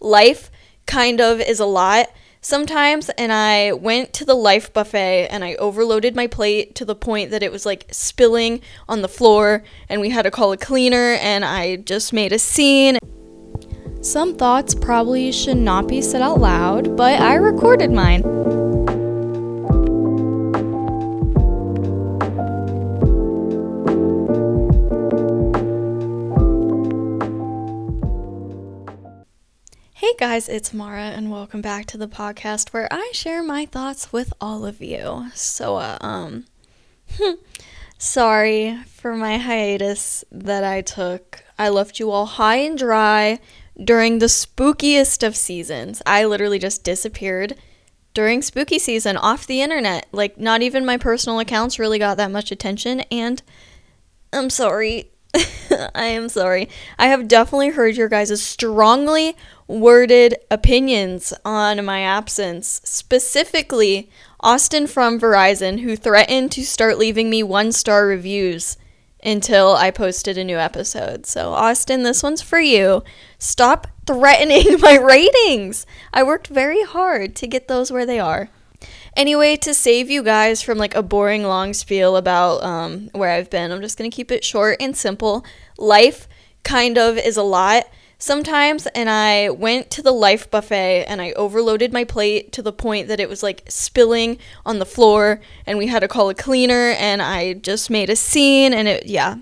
life kind of is a lot sometimes and I went to the life buffet and I overloaded my plate to the point that it was like spilling on the floor and we had to call a cleaner and I just made a scene. Some thoughts probably should not be said out loud, but I recorded mine. Hey guys, it's Mara, and welcome back to the podcast where I share my thoughts with all of you. So, uh, um, sorry for my hiatus that I took. I left you all high and dry during the spookiest of seasons. I literally just disappeared during spooky season off the internet. Like, not even my personal accounts really got that much attention, and I'm sorry. I am sorry. I have definitely heard your guys' strongly worded opinions on my absence, specifically Austin from Verizon, who threatened to start leaving me one star reviews until I posted a new episode. So, Austin, this one's for you. Stop threatening my ratings. I worked very hard to get those where they are. Anyway, to save you guys from like a boring long spiel about um, where I've been, I'm just gonna keep it short and simple. Life kind of is a lot sometimes and I went to the life buffet and I overloaded my plate to the point that it was like spilling on the floor and we had to call a cleaner and I just made a scene and it yeah.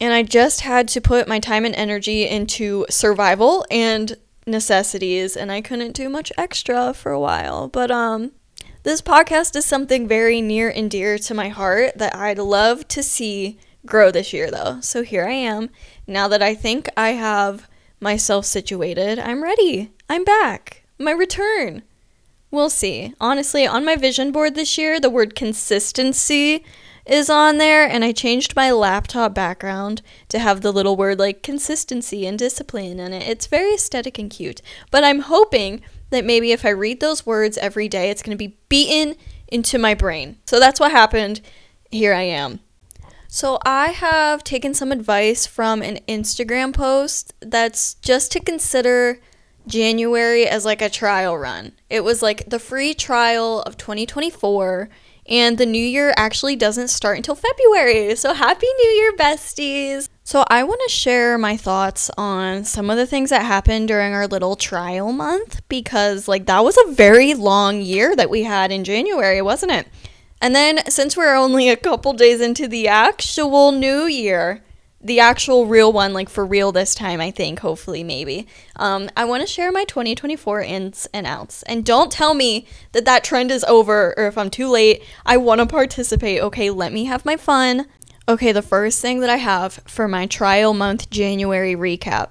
And I just had to put my time and energy into survival and necessities and I couldn't do much extra for a while. But um this podcast is something very near and dear to my heart that I'd love to see grow this year though. So here I am. Now that I think I have myself situated, I'm ready. I'm back. My return. We'll see. Honestly, on my vision board this year, the word consistency is on there, and I changed my laptop background to have the little word like consistency and discipline in it. It's very aesthetic and cute. But I'm hoping that maybe if I read those words every day, it's going to be beaten into my brain. So that's what happened. Here I am. So, I have taken some advice from an Instagram post that's just to consider January as like a trial run. It was like the free trial of 2024, and the new year actually doesn't start until February. So, happy new year, besties! So, I want to share my thoughts on some of the things that happened during our little trial month because, like, that was a very long year that we had in January, wasn't it? And then, since we're only a couple days into the actual new year, the actual real one, like for real this time, I think, hopefully, maybe, um, I want to share my 2024 ins and outs. And don't tell me that that trend is over or if I'm too late. I want to participate. Okay, let me have my fun. Okay, the first thing that I have for my trial month January recap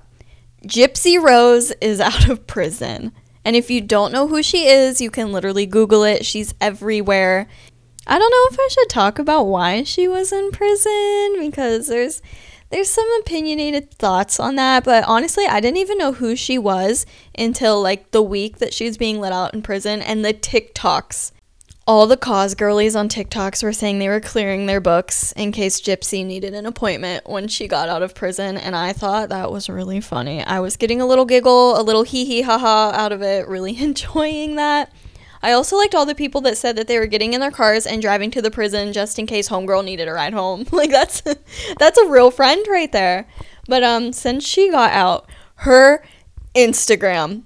Gypsy Rose is out of prison. And if you don't know who she is, you can literally Google it. She's everywhere. I don't know if I should talk about why she was in prison because there's there's some opinionated thoughts on that, but honestly, I didn't even know who she was until like the week that she was being let out in prison and the TikToks. All the cause girlies on TikToks were saying they were clearing their books in case Gypsy needed an appointment when she got out of prison, and I thought that was really funny. I was getting a little giggle, a little hee hee ha ha out of it, really enjoying that. I also liked all the people that said that they were getting in their cars and driving to the prison just in case homegirl needed a ride home. Like that's that's a real friend right there. But um since she got out, her Instagram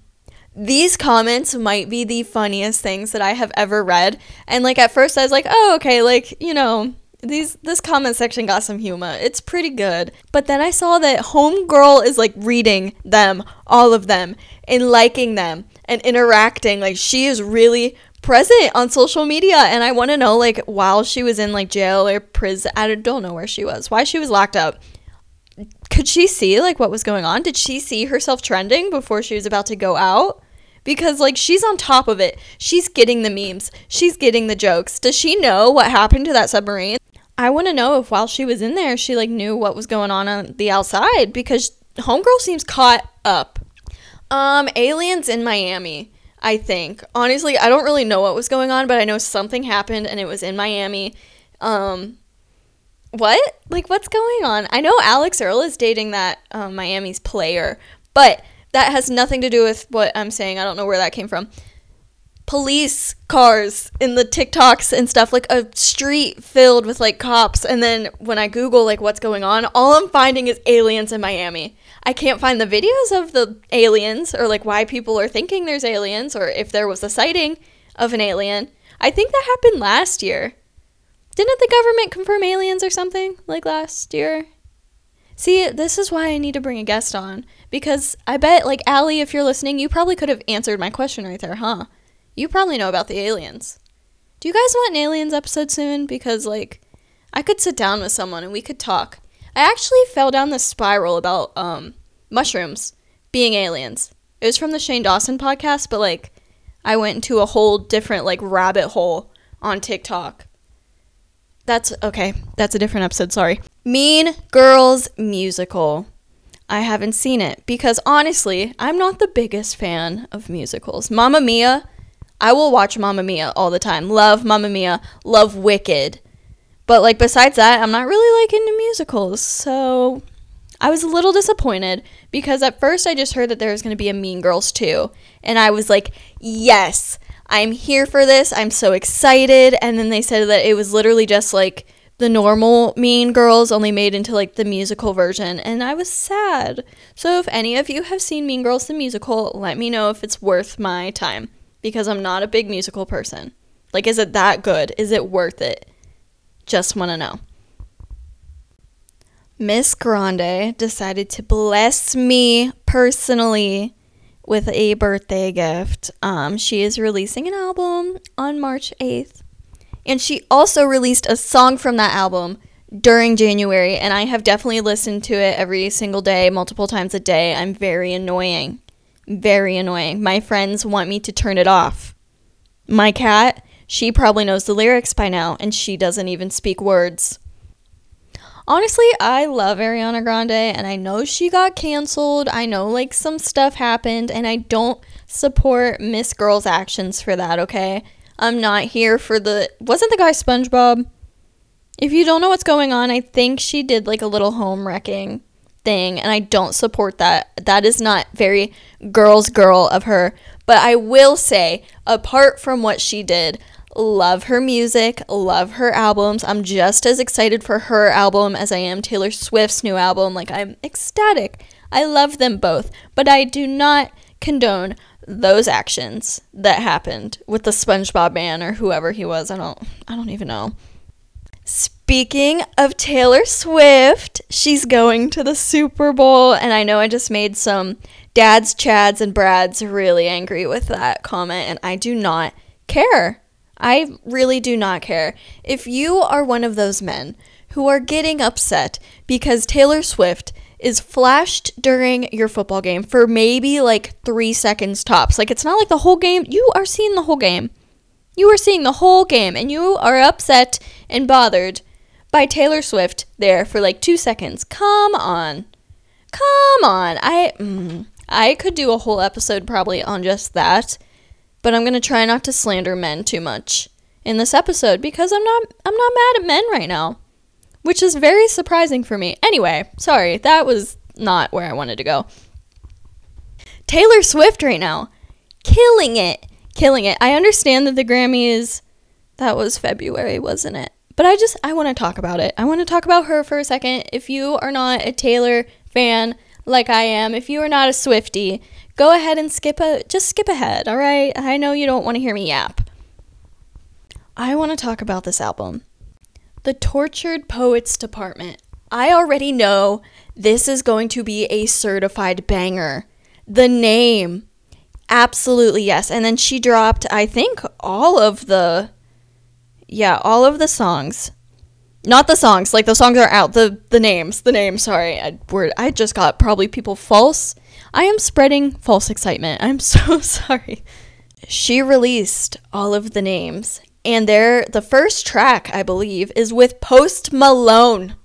these comments might be the funniest things that I have ever read. And like at first I was like, "Oh, okay, like, you know, these this comment section got some humor. It's pretty good. But then I saw that Homegirl is like reading them, all of them, and liking them and interacting. Like she is really present on social media and I want to know like while she was in like jail or prison, I don't know where she was. Why she was locked up. Could she see like what was going on? Did she see herself trending before she was about to go out? Because like she's on top of it. She's getting the memes. She's getting the jokes. Does she know what happened to that submarine? I want to know if while she was in there, she like knew what was going on on the outside because homegirl seems caught up. Um, aliens in Miami. I think. Honestly, I don't really know what was going on, but I know something happened and it was in Miami. Um, what? Like, what's going on? I know Alix Earle is dating that um, Miami's player, but that has nothing to do with what I'm saying. I don't know where that came from. Police cars in the TikToks and stuff, like a street filled with like cops. And then when I Google like what's going on, all I'm finding is aliens in Miami. I can't find the videos of the aliens or like why people are thinking there's aliens or if there was a sighting of an alien. I think that happened last year. Didn't the government confirm aliens or something like last year? See, this is why I need to bring a guest on because I bet, like Allie, if you're listening, you probably could have answered my question right there, huh? You probably know about the aliens. Do you guys want an aliens episode soon? Because like, I could sit down with someone and we could talk. I actually fell down the spiral about um mushrooms being aliens. It was from the Shane Dawson podcast, but like, I went into a whole different like rabbit hole on TikTok that's okay. That's a different episode. Sorry. Mean Girls musical. I haven't seen it because honestly, I'm not the biggest fan of musicals. Mamma Mia, I will watch Mamma Mia all the time. Love Mamma Mia, love Wicked. But like besides that, I'm not really like into musicals. So I was a little disappointed because at first I just heard that there was going to be a Mean Girls 2 and I was like, "Yes, I'm here for this. I'm so excited. And then they said that it was literally just like the normal Mean Girls, only made into like the musical version. And I was sad. So if any of you have seen Mean Girls the musical, let me know if it's worth my time because I'm not a big musical person. Like, is it that good? Is it worth it? Just want to know. Miss Grande decided to bless me personally with a birthday gift. Um, she is releasing an album on March 8th. And she also released a song from that album during January, and I have definitely listened to it every single day, multiple times a day. I'm very annoying. Very annoying. My friends want me to turn it off. My cat, she probably knows the lyrics by now, and she doesn't even speak words honestly, I love Ariana Grande and I know she got canceled. I know like some stuff happened and I don't support Miss Girl's actions for that, okay? I'm not here for the wasn't the guy SpongeBob? If you don't know what's going on, I think she did like a little home wrecking thing and I don't support that. That is not very girl's girl of her. But I will say, apart from what she did, love her music, love her albums. I'm just as excited for her album as I am Taylor Swift's new album. Like, I'm ecstatic. I love them both, but I do not condone those actions that happened with the SpongeBob man or whoever he was. I don't I don't even know. Speaking of Taylor Swift, she's going to the Super Bowl and I know I just made some dads, chads and brads really angry with that comment and I do not care. I really do not care. If you are one of those men who are getting upset because Taylor Swift is flashed during your football game for maybe like three seconds tops, like it's not like the whole game, you are seeing the whole game. You are seeing the whole game and you are upset and bothered by Taylor Swift there for like two seconds. Come on. Come on. I. Mm, I could do a whole episode probably on just that but I'm going to try not to slander men too much in this episode because I'm not I'm not mad at men right now, which is very surprising for me. Anyway, sorry, that was not where I wanted to go. Taylor Swift right now, killing it, killing it. I understand that the Grammys that was February, wasn't it? But I just I want to talk about it. I want to talk about her for a second. If you are not a Taylor fan like I am, if you are not a Swiftie, go ahead and skip a just skip ahead, all right? I know you don't want to hear me yap. I want to talk about this album. The Tortured Poets Department. I already know this is going to be a certified banger. The name. Absolutely yes. And then she dropped I think all of the yeah, all of the songs. Not the songs, like the songs are out. The the names, the names. Sorry, I word. I just got probably people false I am spreading false excitement. I'm so sorry. She released all of the names, and there the first track, I believe, is with Post Malone.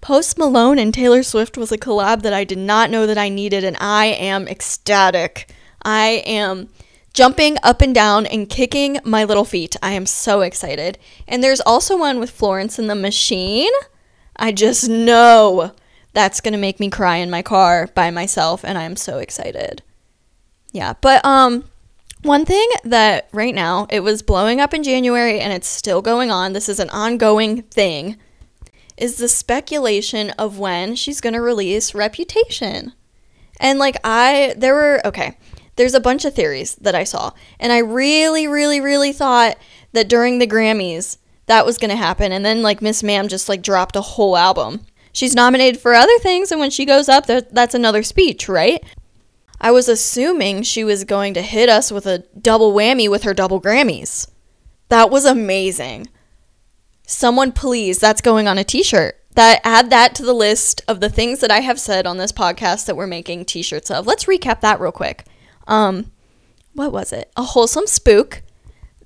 Post Malone and Taylor Swift was a collab that I did not know that I needed, and I am ecstatic. I am jumping up and down and kicking my little feet. I am so excited. And there's also one with Florence and the Machine. I just know that's going to make me cry in my car by myself, and I'm so excited. Yeah, but um one thing that right now it was blowing up in January and it's still going on. This is an ongoing thing. Is the speculation of when she's going to release Reputation. And like I there were okay, there's a bunch of theories that I saw. And I really really really thought that during the Grammys that was going to happen and then like Miss Ma'am just like dropped a whole album. She's nominated for other things and when she goes up that's another speech, right? I was assuming she was going to hit us with a double whammy with her double Grammys. That was amazing. Someone please, that's going on a t-shirt. That add that to the list of the things that I have said on this podcast that we're making t-shirts of. Let's recap that real quick. Um what was it? A wholesome spook.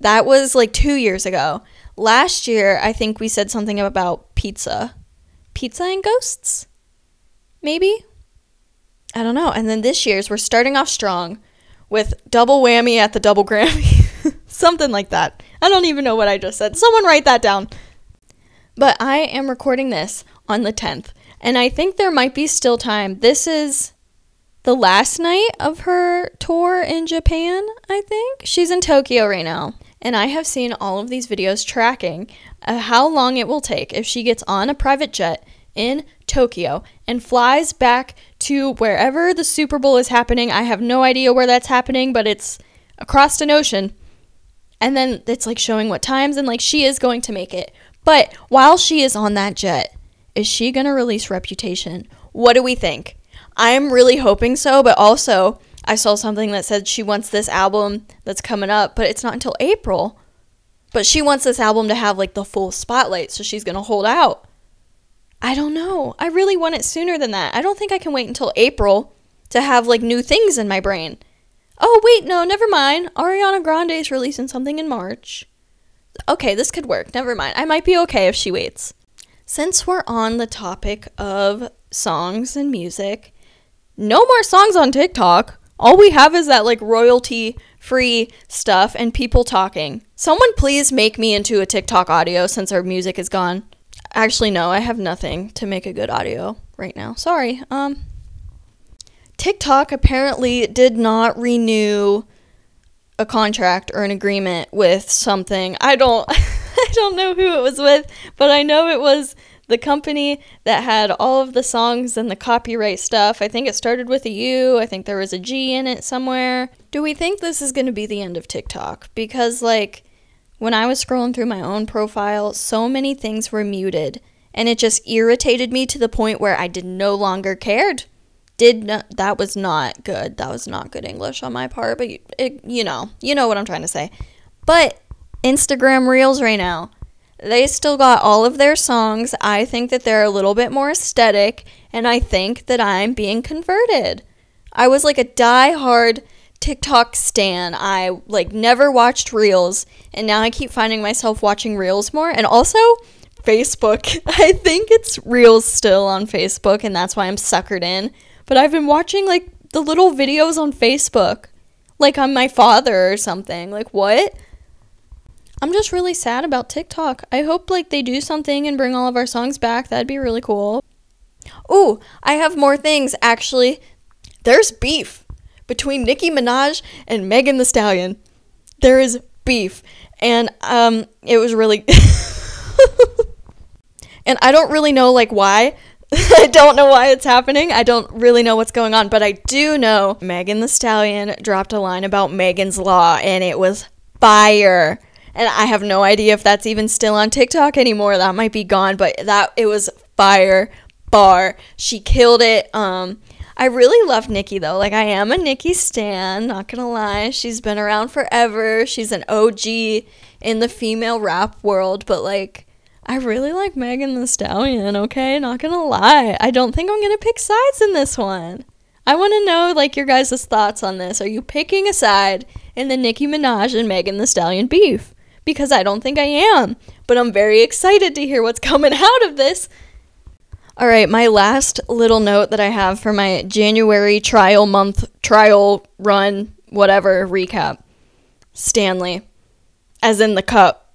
That was like 2 years ago. Last year, I think we said something about pizza. Pizza and ghosts? Maybe? I don't know. And then this year's, we're starting off strong with double whammy at the double Grammy. Something like that. I don't even know what I just said. Someone write that down. But I am recording this on the 10th, and I think there might be still time. This is the last night of her tour in Japan, I think. She's in Tokyo right now. And I have seen all of these videos tracking uh, how long it will take if she gets on a private jet in Tokyo and flies back to wherever the Super Bowl is happening. I have no idea where that's happening, but it's across an ocean. And then it's like showing what times, and like she is going to make it. But while she is on that jet, is she going to release Reputation? What do we think? I am really hoping so, but also I saw something that said she wants this album that's coming up, but it's not until April. But she wants this album to have like the full spotlight, so she's going to hold out. I don't know. I really want it sooner than that. I don't think I can wait until April to have like new things in my brain. Oh, wait, no, never mind. Ariana Grande is releasing something in March. Okay, this could work. Never mind. I might be okay if she waits. Since we're on the topic of songs and music, no more songs on TikTok. All we have is that like royalty free stuff and people talking. Someone please make me into a TikTok audio since our music is gone. Actually, no, I have nothing to make a good audio right now. Sorry. Um, TikTok apparently did not renew a contract or an agreement with something. I don't I don't know who it was with, but I know it was the company that had all of the songs and the copyright stuff. I think it started with a U. I think there was a G in it somewhere. Do we think this is going to be the end of TikTok? Because like when I was scrolling through my own profile, so many things were muted, and it just irritated me to the point where I did no longer cared. Did not, that was not good. That was not good English on my part, but it, you know, you know what I'm trying to say. But Instagram Reels right now, they still got all of their songs. I think that they're a little bit more aesthetic, and I think that I'm being converted. I was like a die-hard TikTok stan. I like never watched Reels and now I keep finding myself watching Reels more and also Facebook. I think it's Reels still on Facebook and that's why I'm suckered in. But I've been watching like the little videos on Facebook. Like I'm my father or something. Like what? I'm just really sad about TikTok. I hope like they do something and bring all of our songs back. That'd be really cool. Ooh, I have more things actually. There's beef between Nicki Minaj and Megan Thee Stallion. There is beef, and um, it was really. and I don't really know like why. I don't know why it's happening. I don't really know what's going on, but I do know Megan Thee Stallion dropped a line about Megan's Law, and it was fire. And I have no idea if that's even still on TikTok anymore. That might be gone, but that it was fire bar. She killed it. Um, I really love Nicki though. Like I am a Nicki stan, not gonna lie. She's been around forever. She's an OG in the female rap world, but like I really like Megan Thee Stallion, okay? Not gonna lie. I don't think I'm gonna pick sides in this one. I wanna know like your guys' thoughts on this. Are you picking a side in the Nicki Minaj and Megan Thee Stallion beef? Because I don't think I am. But I'm very excited to hear what's coming out of this. All right, my last little note that I have for my January trial month, trial run, whatever recap Stanley, as in the cup,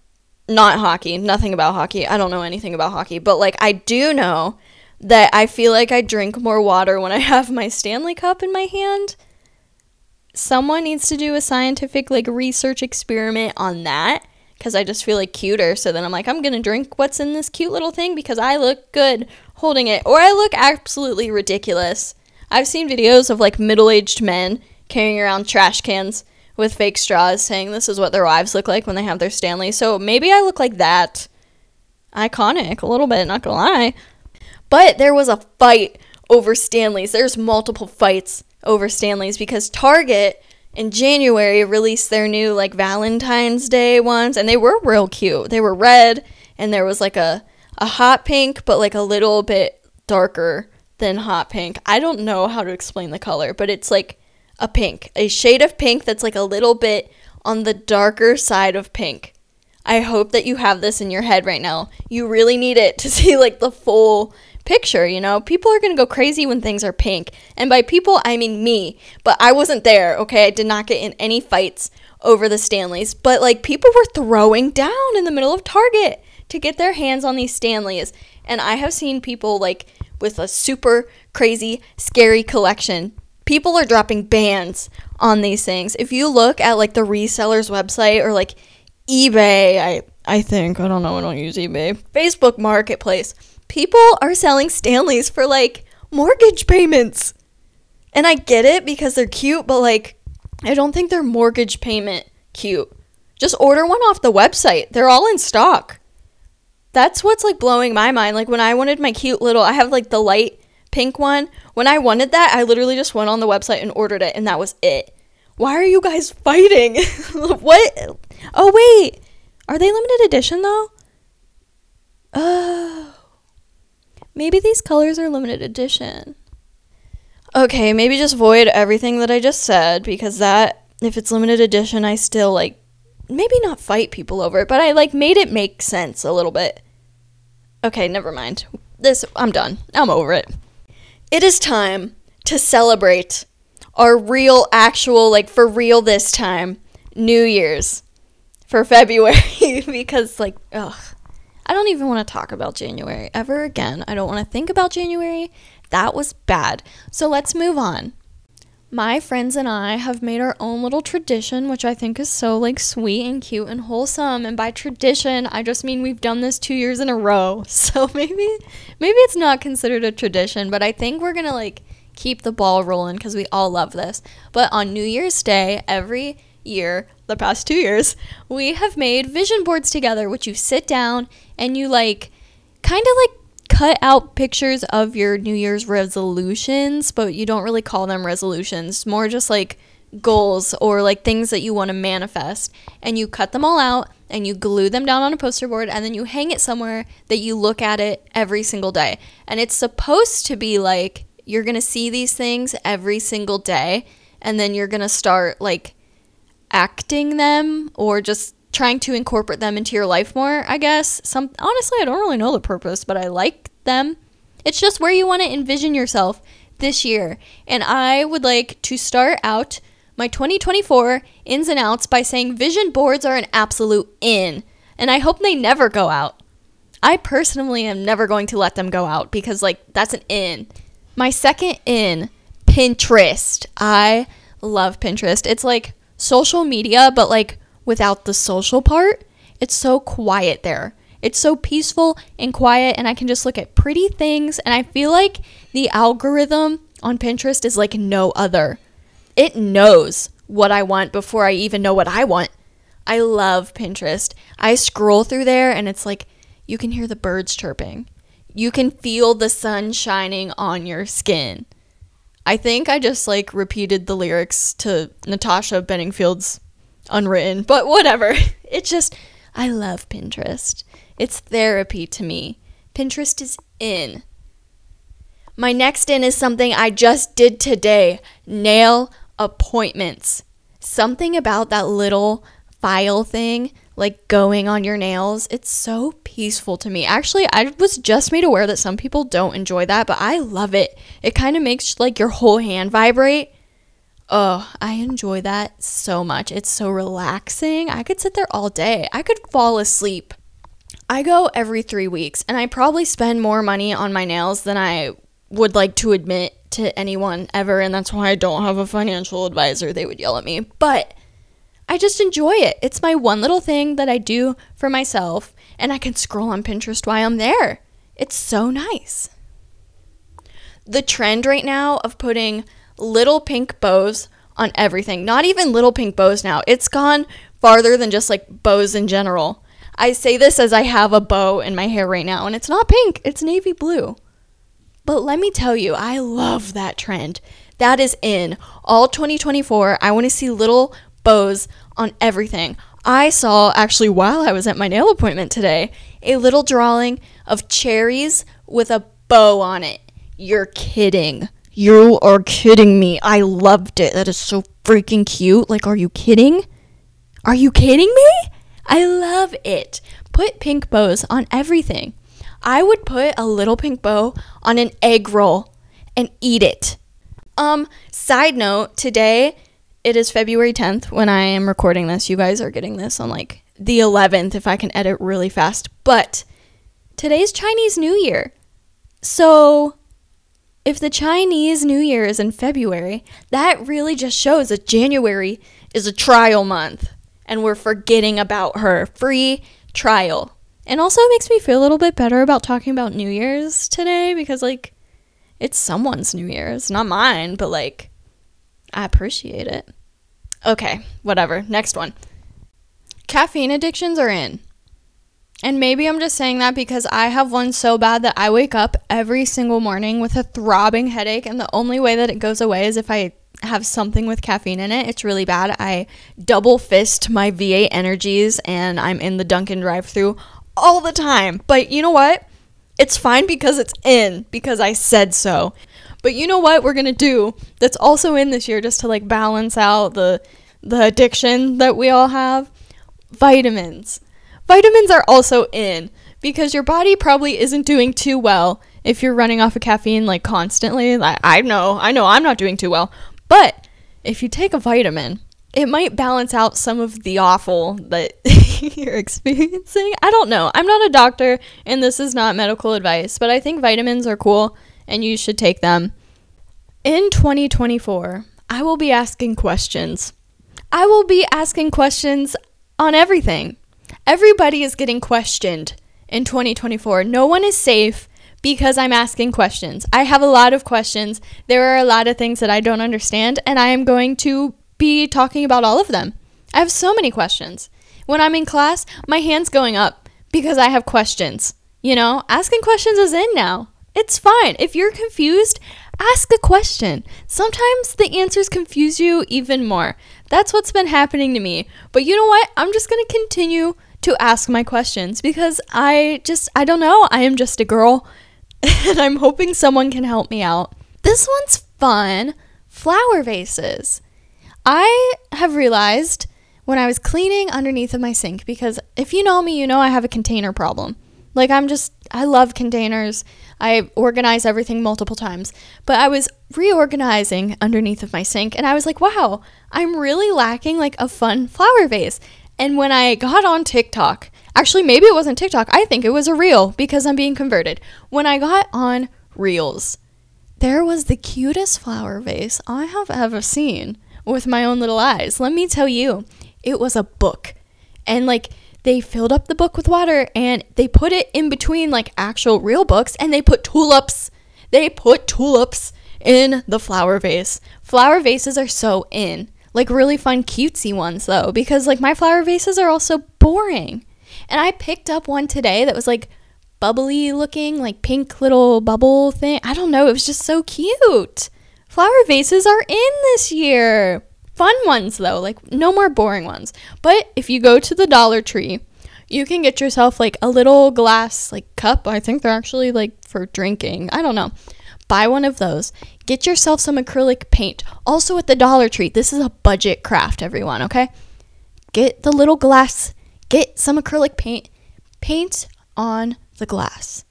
not hockey, nothing about hockey. I don't know anything about hockey, but like I do know that I feel like I drink more water when I have my Stanley cup in my hand. someone needs to do a scientific like research experiment on that because I just feel like cuter. So then I'm like, I'm gonna drink what's in this cute little thing because I look good holding it, or I look absolutely ridiculous. I've seen videos of like middle aged men carrying around trash cans with fake straws saying this is what their wives look like when they have their Stanley. So maybe I look like that. Iconic, a little bit, not gonna lie. But there was a fight over Stanleys. There's multiple fights over Stanleys because Target in January released their new like Valentine's Day ones and they were real cute. They were red and there was like a a hot pink but like a little bit darker than hot pink. I don't know how to explain the color, but it's like a pink, a shade of pink that's like a little bit on the darker side of pink. I hope that you have this in your head right now. You really need it to see like the full picture, you know? People are going to go crazy when things are pink. And by people, I mean me. But I wasn't there, okay? I did not get in any fights over the Stanleys. But like people were throwing down in the middle of Target to get their hands on these Stanleys. And I have seen people like with a super crazy, scary collection people are dropping bans on these things. If you look at like the reseller's website or like eBay, I I think, I don't know, I don't use eBay. Facebook Marketplace. People are selling Stanleys for like mortgage payments. And I get it because they're cute, but like I don't think they're mortgage payment cute. Just order one off the website. They're all in stock. That's what's like blowing my mind. Like when I wanted my cute little I have like the light pink one. When I wanted that, I literally just went on the website and ordered it, and that was it. Why are you guys fighting? what? Oh, wait. Are they limited edition, though? Oh. Maybe these colors are limited edition. Okay, maybe just void everything that I just said because that, if it's limited edition, I still like, maybe not fight people over it, but I like made it make sense a little bit. Okay, never mind. This, I'm done. I'm over it it is time to celebrate our real, actual, like for real this time, New Year's for February because, like, ugh, I don't even want to talk about January ever again. I don't want to think about January. That was bad. So let's move on my friends and I have made our own little tradition, which I think is so like sweet and cute and wholesome. And by tradition, I just mean we've done this two years in a row. So maybe maybe it's not considered a tradition, but I think we're gonna like keep the ball rolling because we all love this. But on New Year's Day, every year, the past two years, we have made vision boards together, which you sit down and you like kind of like cut out pictures of your New Year's resolutions, but you don't really call them resolutions, more just like goals or like things that you want to manifest. And you cut them all out and you glue them down on a poster board and then you hang it somewhere that you look at it every single day. And it's supposed to be like you're going to see these things every single day and then you're going to start like acting them or just trying to incorporate them into your life more, I guess. Some honestly, I don't really know the purpose, but I like them. It's just where you want to envision yourself this year. And I would like to start out my 2024 ins and outs by saying vision boards are an absolute in, and I hope they never go out. I personally am never going to let them go out because like that's an in. My second in, Pinterest. I love Pinterest. It's like social media but like without the social part. It's so quiet there. It's so peaceful and quiet, and I can just look at pretty things. And I feel like the algorithm on Pinterest is like no other. It knows what I want before I even know what I want. I love Pinterest. I scroll through there, and it's like you can hear the birds chirping, you can feel the sun shining on your skin. I think I just like repeated the lyrics to Natasha Bedingfield's unwritten, but whatever. It just, I love Pinterest. It's therapy to me. Pinterest is in. My next in is something I just did today nail appointments. Something about that little file thing, like going on your nails, it's so peaceful to me. Actually, I was just made aware that some people don't enjoy that, but I love it. It kind of makes like your whole hand vibrate. Oh, I enjoy that so much. It's so relaxing. I could sit there all day. I could fall asleep. I go every three weeks, and I probably spend more money on my nails than I would like to admit to anyone ever, and that's why I don't have a financial advisor. They would yell at me. But I just enjoy it. It's my one little thing that I do for myself, and I can scroll on Pinterest while I'm there. It's so nice. The trend right now of putting little pink bows on everything, not even little pink bows now, it's gone farther than just like bows in general. I say this as I have a bow in my hair right now, and it's not pink, it's navy blue. But let me tell you, I love that trend. That is in all 2024. I want to see little bows on everything. I saw actually while I was at my nail appointment today a little drawing of cherries with a bow on it. You're kidding. You are kidding me. I loved it. That is so freaking cute. Like, are you kidding? Are you kidding me? I love it. Put pink bows on everything. I would put a little pink bow on an egg roll and eat it. Um, side note, today it is February 10th when I am recording this. You guys are getting this on like the 11th if I can edit really fast. But today's Chinese New Year. So if the Chinese New Year is in February, that really just shows that January is a trial month and we're forgetting about her. Free trial. And also it makes me feel a little bit better about talking about New Year's today because like it's someone's New Year's, not mine, but like I appreciate it. Okay, whatever. Next one. Caffeine addictions are in. And maybe I'm just saying that because I have one so bad that I wake up every single morning with a throbbing headache, and the only way that it goes away is if I have something with caffeine in it. It's really bad. I double fist my V8 energies and I'm in the Dunkin' drive through all the time. But you know what? It's fine because it's in, because I said so. But you know what we're going to do that's also in this year just to like balance out the the addiction that we all have? Vitamins. Vitamins are also in because your body probably isn't doing too well if you're running off of caffeine like constantly. Like, I know, I know I'm not doing too well. But if you take a vitamin, it might balance out some of the awful that you're experiencing. I don't know. I'm not a doctor and this is not medical advice, but I think vitamins are cool and you should take them. In 2024, I will be asking questions. I will be asking questions on everything. Everybody is getting questioned in 2024. No one is safe because I'm asking questions. I have a lot of questions. There are a lot of things that I don't understand, and I am going to be talking about all of them. I have so many questions. When I'm in class, my hand's going up because I have questions. You know, asking questions is in now. It's fine. If you're confused, ask a question. Sometimes the answers confuse you even more. That's what's been happening to me. But you know what? I'm just going to continue to ask my questions because I just, I don't know. I am just a girl and I'm hoping someone can help me out. This one's fun flower vases. I have realized when I was cleaning underneath of my sink because if you know me, you know I have a container problem. Like I'm just I love containers. I organize everything multiple times. But I was reorganizing underneath of my sink and I was like, "Wow, I'm really lacking like a fun flower vase." And when I got on TikTok, actually maybe it wasn't TikTok. I think it was a reel because I'm being converted. When I got on Reels, there was the cutest flower vase I have ever seen with my own little eyes. Let me tell you, it was a book. And like they filled up the book with water and they put it in between like actual real books and they put tulips. They put tulips in the flower vase. Flower vases are so in. Like really fun cutesy ones though because like my flower vases are also boring. And I picked up one today that was like bubbly looking, like pink little bubble thing. I don't know, it was just so cute. Flower vases are in this year. Fun ones though, like no more boring ones. But if you go to the Dollar Tree, you can get yourself like a little glass like cup. I think they're actually like for drinking. I don't know. Buy one of those. Get yourself some acrylic paint. Also at the Dollar Tree. This is a budget craft, everyone, okay? Get the little glass, get some acrylic paint, paint on the glass.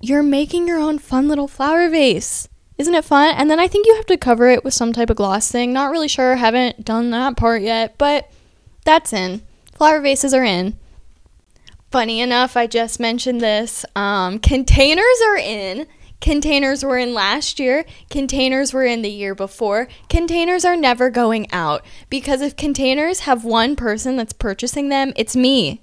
You're making your own fun little flower vase. Isn't it fun? And then I think you have to cover it with some type of gloss thing. Not really sure. Haven't done that part yet, but that's in. Flower vases are in. Funny enough, I just mentioned this. Um, containers are in. Containers were in last year. Containers were in the year before. Containers are never going out because if containers have one person that's purchasing them, it's me.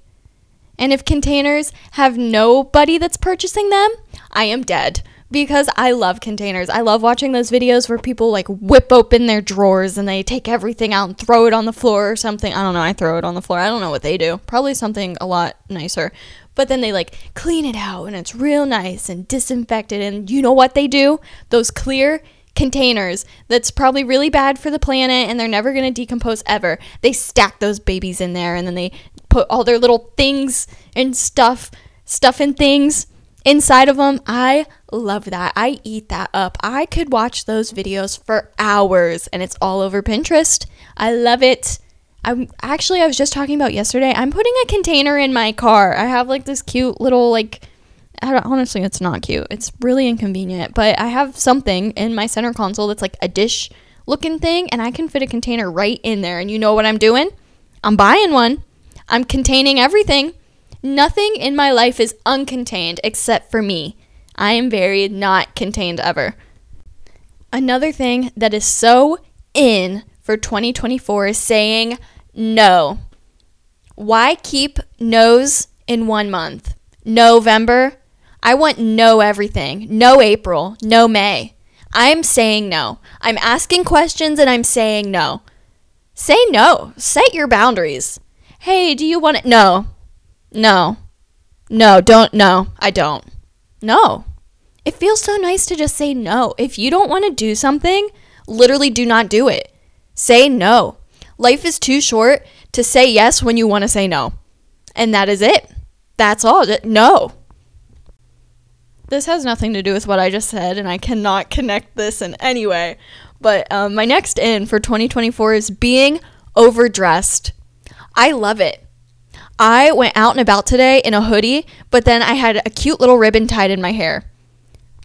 And if containers have nobody that's purchasing them, I am dead because I love containers. I love watching those videos where people like whip open their drawers and they take everything out and throw it on the floor or something. I don't know. I throw it on the floor. I don't know what they do. Probably something a lot nicer. But then they like clean it out and it's real nice and disinfected. And you know what they do? Those clear containers that's probably really bad for the planet and they're never going to decompose ever. They stack those babies in there and then they put all their little things and stuff, stuff and things inside of them. I love that. I eat that up. I could watch those videos for hours and it's all over Pinterest. I love it. I'm actually I was just talking about yesterday. I'm putting a container in my car. I have like this cute little like honestly it's not cute. It's really inconvenient, but I have something in my center console that's like a dish looking thing and I can fit a container right in there. And you know what I'm doing? I'm buying one. I'm containing everything. Nothing in my life is uncontained except for me. I am very not contained ever. Another thing that is so in for 2024 is saying no. Why keep no's in one month? November? I want no everything. No April. No May. I'm saying no. I'm asking questions and I'm saying no. Say no. Set your boundaries. Hey, do you want it? No. No. No, don't. No, I don't. No. It feels so nice to just say no. If you don't want to do something, literally do not do it. Say no. Life is too short to say yes when you want to say no. And that is it. That's all. No. This has nothing to do with what I just said, and I cannot connect this in any way. But um, my next in for 2024 is being overdressed. I love it. I went out and about today in a hoodie, but then I had a cute little ribbon tied in my hair.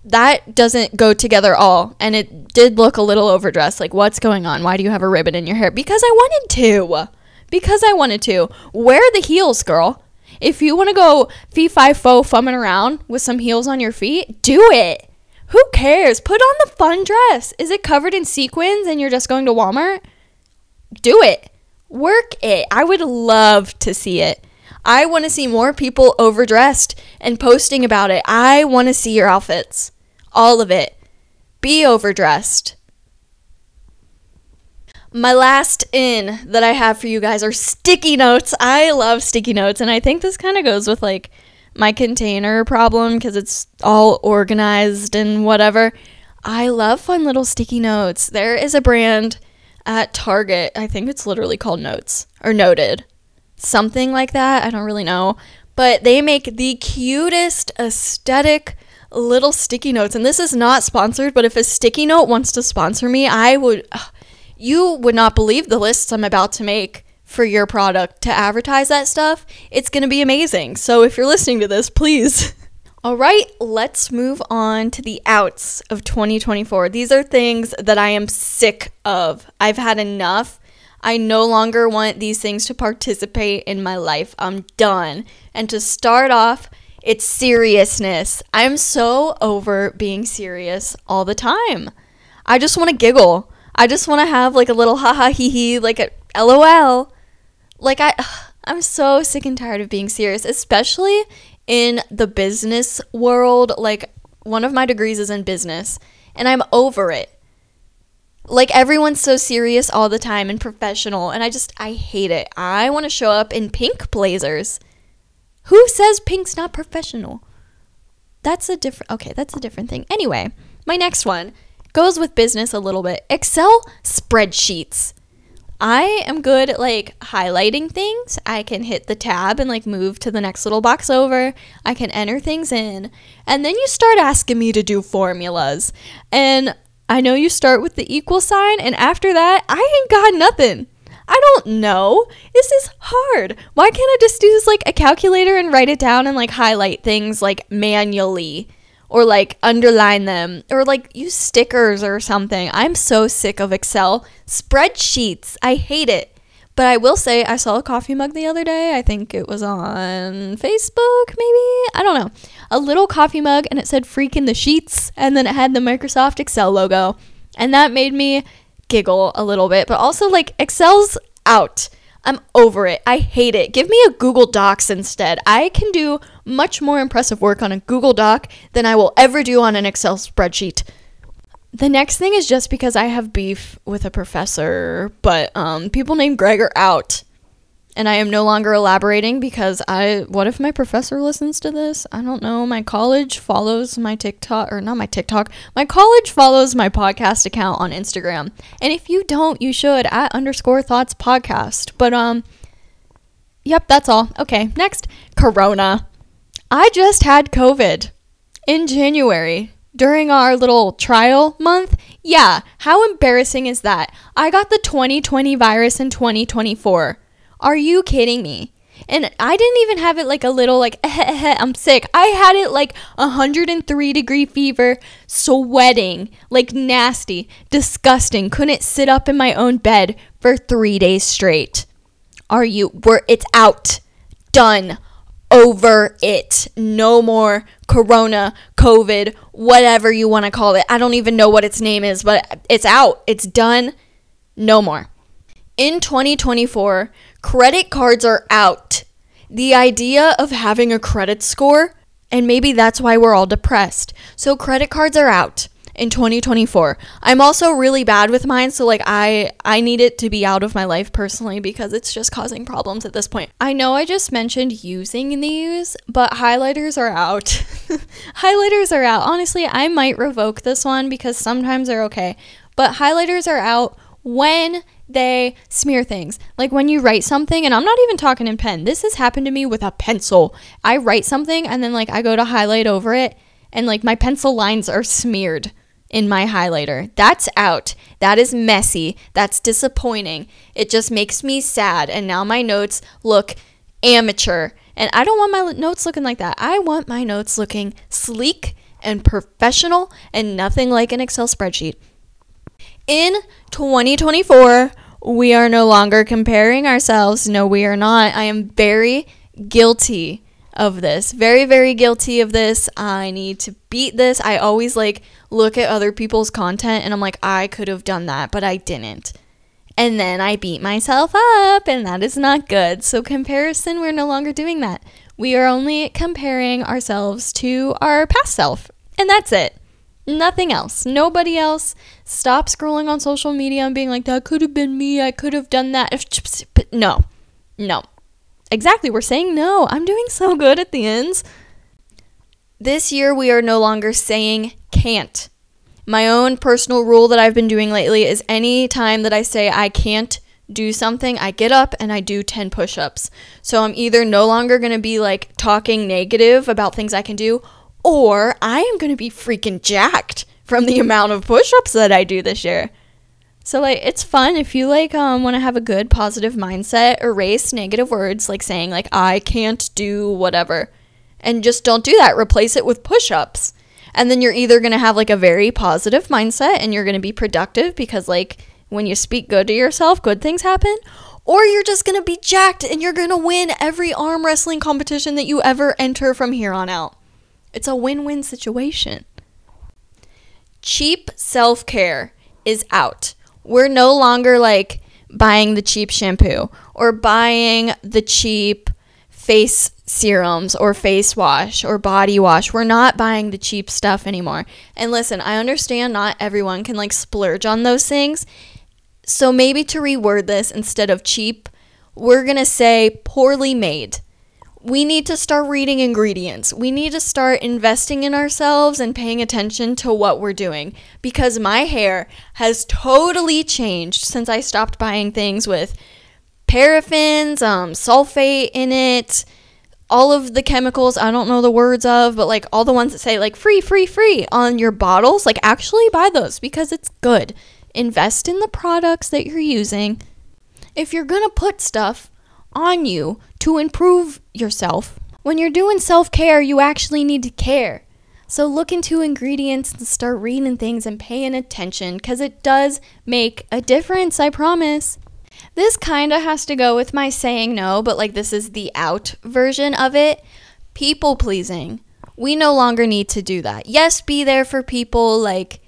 That doesn't go together all and it did look a little overdressed. Like what's going on? Why do you have a ribbon in your hair? Because i wanted to. Because i wanted to. Wear the heels girl. If you want to go fee fi fo fumming around with some heels on your feet do it. Who cares? Put on the fun dress. Is it covered in sequins and you're just going to walmart? Do it work it i would love to see it I want to see more people overdressed and posting about it. I want to see your outfits. All of it. Be overdressed. My last in that I have for you guys are sticky notes. I love sticky notes, and I think this kind of goes with like my container problem because it's all organized and whatever. I love fun little sticky notes. There is a brand at Target, I think it's literally called Notes or Noted. Something like that. I don't really know. But they make the cutest aesthetic little sticky notes. And this is not sponsored, but if a sticky note wants to sponsor me, I would. You would not believe the lists I'm about to make for your product to advertise that stuff. It's going to be amazing. So if you're listening to this, please. All right, let's move on to the outs of 2024. These are things that I am sick of. I've had enough. I no longer want these things to participate in my life. I'm done. And to start off, it's seriousness. I'm so over being serious all the time. I just want to giggle. I just want to have like a little ha ha hee hee, like a lol. Like I I'm so sick and tired of being serious, especially in the business world. Like one of my degrees is in business, and I'm over it. Like everyone's so serious all the time and professional, and I just I hate it. I want to show up in pink blazers who says pink's not professional? That's a different Okay, that's a different thing. Anyway, my next one goes with business a little bit. Excel spreadsheets. I am good at like highlighting things. I can hit the tab and like move to the next little box over. I can enter things in. And then you start asking me to do formulas. And I know you start with the equal sign, and after that, I ain't got nothing. I don't know. This is hard. Why can't I just use like a calculator and write it down and like highlight things like manually or like underline them or like use stickers or something? I'm so sick of Excel spreadsheets. I hate it. But I will say I saw a coffee mug the other day. I think it was on Facebook, maybe. I don't know. a little coffee mug and it said freaking the sheets and then it had the Microsoft Excel logo. And that made me giggle a little bit, but also like Excel's out. I'm over it. I hate it. Give me a Google Docs instead. I can do much more impressive work on a Google Doc than I will ever do on an Excel spreadsheet. The next thing is just because I have beef with a professor, but um, people named Greg are out. And I am no longer elaborating because I. What if my professor listens to this? I don't know. My college follows my TikTok, or not my TikTok. My college follows my podcast account on Instagram. And if you don't, you should at underscore thoughts podcast. But, um, yep, that's all. Okay, next Corona. I just had COVID in January during our little trial month. Yeah, how embarrassing is that? I got the 2020 virus in 2024. Are you kidding me? And I didn't even have it like a little like I'm sick. I had it like 103 degree fever, sweating, like nasty, disgusting. Couldn't sit up in my own bed for 3 days straight. Are you we're it's out. Done. Over it. No more corona, covid, whatever you want to call it. I don't even know what its name is, but it's out. It's done. No more. In 2024, Credit cards are out. The idea of having a credit score, and maybe that's why we're all depressed. So, credit cards are out in 2024. I'm also really bad with mine, so like I I need it to be out of my life personally because it's just causing problems at this point. I know I just mentioned using these, but highlighters are out. highlighters are out. Honestly, I might revoke this one because sometimes they're okay. But highlighters are out when they smear things. Like when you write something, and I'm not even talking in pen, this has happened to me with a pencil. I write something and then like I go to highlight over it, and like my pencil lines are smeared in my highlighter. That's out. That is messy. That's disappointing. It just makes me sad. And now my notes look amateur. And I don't want my notes looking like that. I want my notes looking sleek and professional and nothing like an Excel spreadsheet. In 2024, we are no longer comparing ourselves. No, we are not. I am very guilty of this. Very, very guilty of this. I need to beat this. I always like look at other people's content and I'm like, I could have done that, but I didn't. And then I beat myself up, and that is not good. So, comparison, we're no longer doing that. We are only comparing ourselves to our past self, and that's it. Nothing else. Nobody else. Stop scrolling on social media and being like, that could have been me. I could have done that. No. No. Exactly. We're saying no. I'm doing so good at the ends. This year, we are no longer saying can't. My own personal rule that I've been doing lately is any time that I say I can't do something, I get up and I do 10 push ups. So I'm either no longer going to be like talking negative about things I can do, or I am going to be freaking jacked from the amount of push-ups that I do this year. So like it's fun if you like um want to have a good positive mindset, erase negative words like saying like I can't do whatever. And just don't do that. Replace it with push-ups. And then you're either going to have like a very positive mindset and you're going to be productive because like when you speak good to yourself, good things happen, or you're just going to be jacked and you're going to win every arm wrestling competition that you ever enter from here on out. It's a win win situation. Cheap self care is out. We're no longer like buying the cheap shampoo or buying the cheap face serums or face wash or body wash. We're not buying the cheap stuff anymore. And listen, I understand not everyone can like splurge on those things. So maybe to reword this instead of cheap, we're going to say poorly made we need to start reading ingredients. We need to start investing in ourselves and paying attention to what we're doing because my hair has totally changed since I stopped buying things with paraffins, um, sulfate in it, all of the chemicals I don't know the words of, but like all the ones that say like free, free, free on your bottles. Like actually buy those because it's good. Invest in the products that you're using. If you're gonna put stuff on you to improve yourself. When you're doing self care, you actually need to care. So look into ingredients and start reading things and paying attention because it does make a difference, I promise. This kind of has to go with my saying no, but like this is the out version of it. People pleasing. we no longer need to do that. Yes, be there for people, like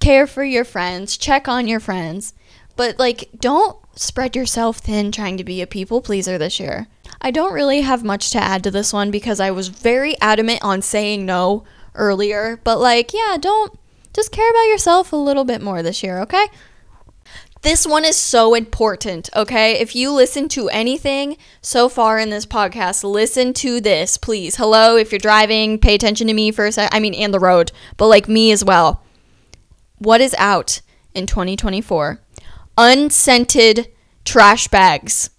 care for your friends, check on your friends, but like don't spread yourself thin trying to be a people pleaser this year. I don't really have much to add to this one because I was very adamant on saying no earlier, but like, yeah, don't just care about yourself a little bit more this year, okay? This one is so important, okay? If you listen to anything so far in this podcast, listen to this, please. Hello, if you're driving, pay attention to me for a sec. I mean, and the road, but like me as well. What is out in 2024? Unscented trash bags,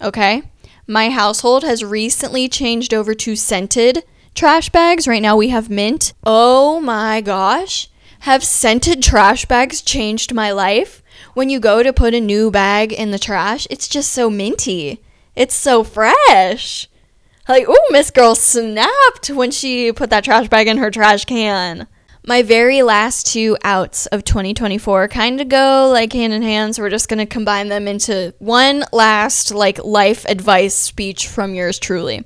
okay? My household has recently changed over to scented trash bags. Right now we have mint. Oh my gosh. Have scented trash bags changed my life? when you go to put a new bag in the trash, it's just so minty. It's so fresh. Like, ooh, Miss Girl snapped when she put that trash bag in her trash can. My very last two outs of 2024 kind of go like hand in hand, so we're just going to combine them into one last like life advice speech from yours truly.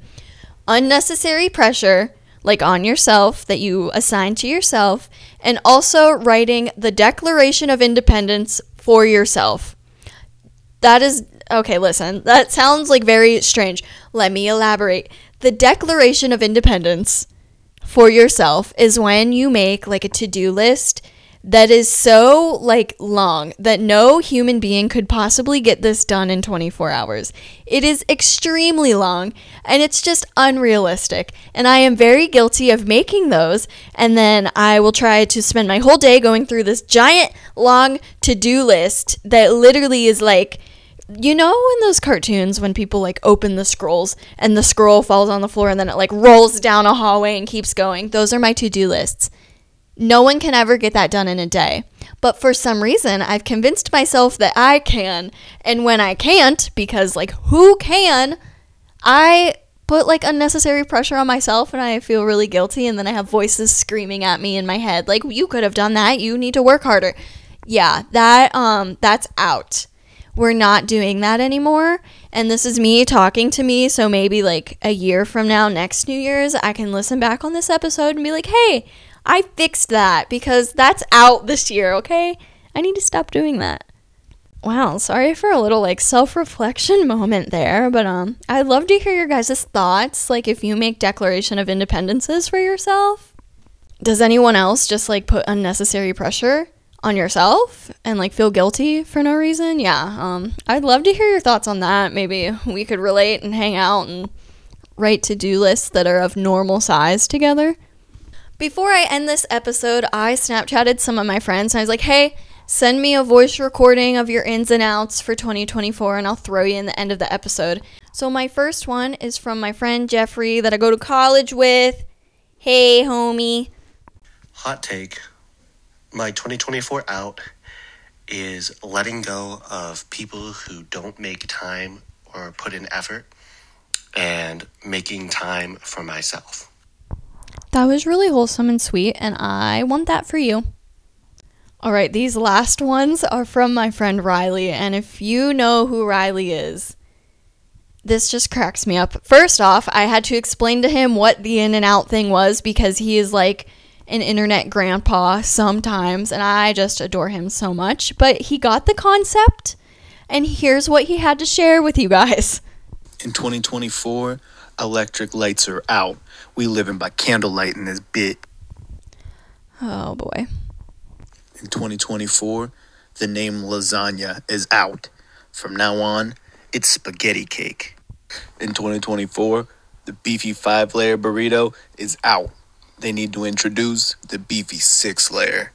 Unnecessary pressure like on yourself that you assign to yourself, and also writing the Declaration of Independence for yourself. That is okay, listen. That sounds like very strange. Let me elaborate. The Declaration of Independence for yourself is when you make like a to-do list that is so like long that no human being could possibly get this done in 24 hours. It is extremely long and it's just unrealistic. And I am very guilty of making those and then I will try to spend my whole day going through this giant long to-do list that literally is like you know in those cartoons when people like open the scrolls and the scroll falls on the floor and then it like rolls down a hallway and keeps going. Those are my to-do lists. No one can ever get that done in a day. But for some reason, I've convinced myself that I can. And when I can't, because like who can, I put like unnecessary pressure on myself and I feel really guilty. And then I have voices screaming at me in my head, like, you could have done that. You need to work harder. Yeah, that, um, that's out. We're not doing that anymore. And this is me talking to me. So maybe like a year from now, next New Year's, I can listen back on this episode and be like, hey, I fixed that because that's out this year, okay? I need to stop doing that. Wow, sorry for a little like self-reflection moment there, but um I'd love to hear your guys' thoughts like if you make declaration of independences for yourself. Does anyone else just like put unnecessary pressure on yourself and like feel guilty for no reason? Yeah, um I'd love to hear your thoughts on that. Maybe we could relate and hang out and write to-do lists that are of normal size together. Before I end this episode, I Snapchatted some of my friends and I was like, hey, send me a voice recording of your ins and outs for 2024 and I'll throw you in the end of the episode. So, my first one is from my friend Jeffrey that I go to college with. Hey, homie. Hot take my 2024 out is letting go of people who don't make time or put in effort and making time for myself. That was really wholesome and sweet, and I want that for you. All right, these last ones are from my friend Riley, and if you know who Riley is, this just cracks me up. First off, I had to explain to him what the in and out thing was because he is like an internet grandpa sometimes, and I just adore him so much. But he got the concept, and here's what he had to share with you guys. In 2024, electric lights are out. We living by candlelight in this bit. Oh boy. In 2024, the name lasagna is out. From now on, it's spaghetti cake. In 2024, the beefy five layer burrito is out. They need to introduce the beefy six layer.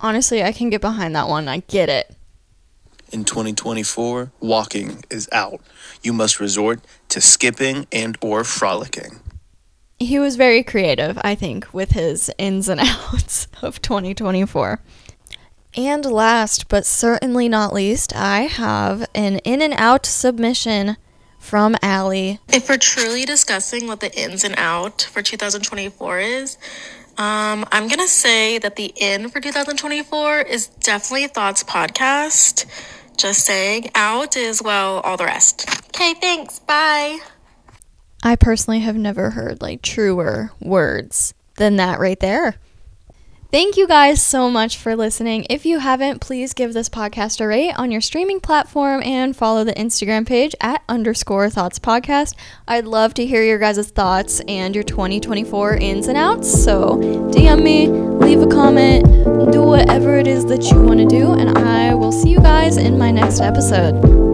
Honestly, I can get behind that one. I get it. In 2024, walking is out. You must resort to skipping and or frolicking. He was very creative, I think, with his ins and outs of 2024. And last but certainly not least, I have an in and out submission from Allie. If we're truly discussing what the ins and out for 2024 is, um, I'm going to say that the in for 2024 is definitely Thoughts Podcast. Just saying, out is, well, all the rest. Okay, thanks. Bye. I personally have never heard like truer words than that right there. Thank you guys so much for listening. If you haven't, please give this podcast a rate on your streaming platform and follow the Instagram page at underscore thoughts podcast. I'd love to hear your guys' thoughts and your 2024 ins and outs. So DM me, leave a comment, do whatever it is that you want to do, and I will see you guys in my next episode.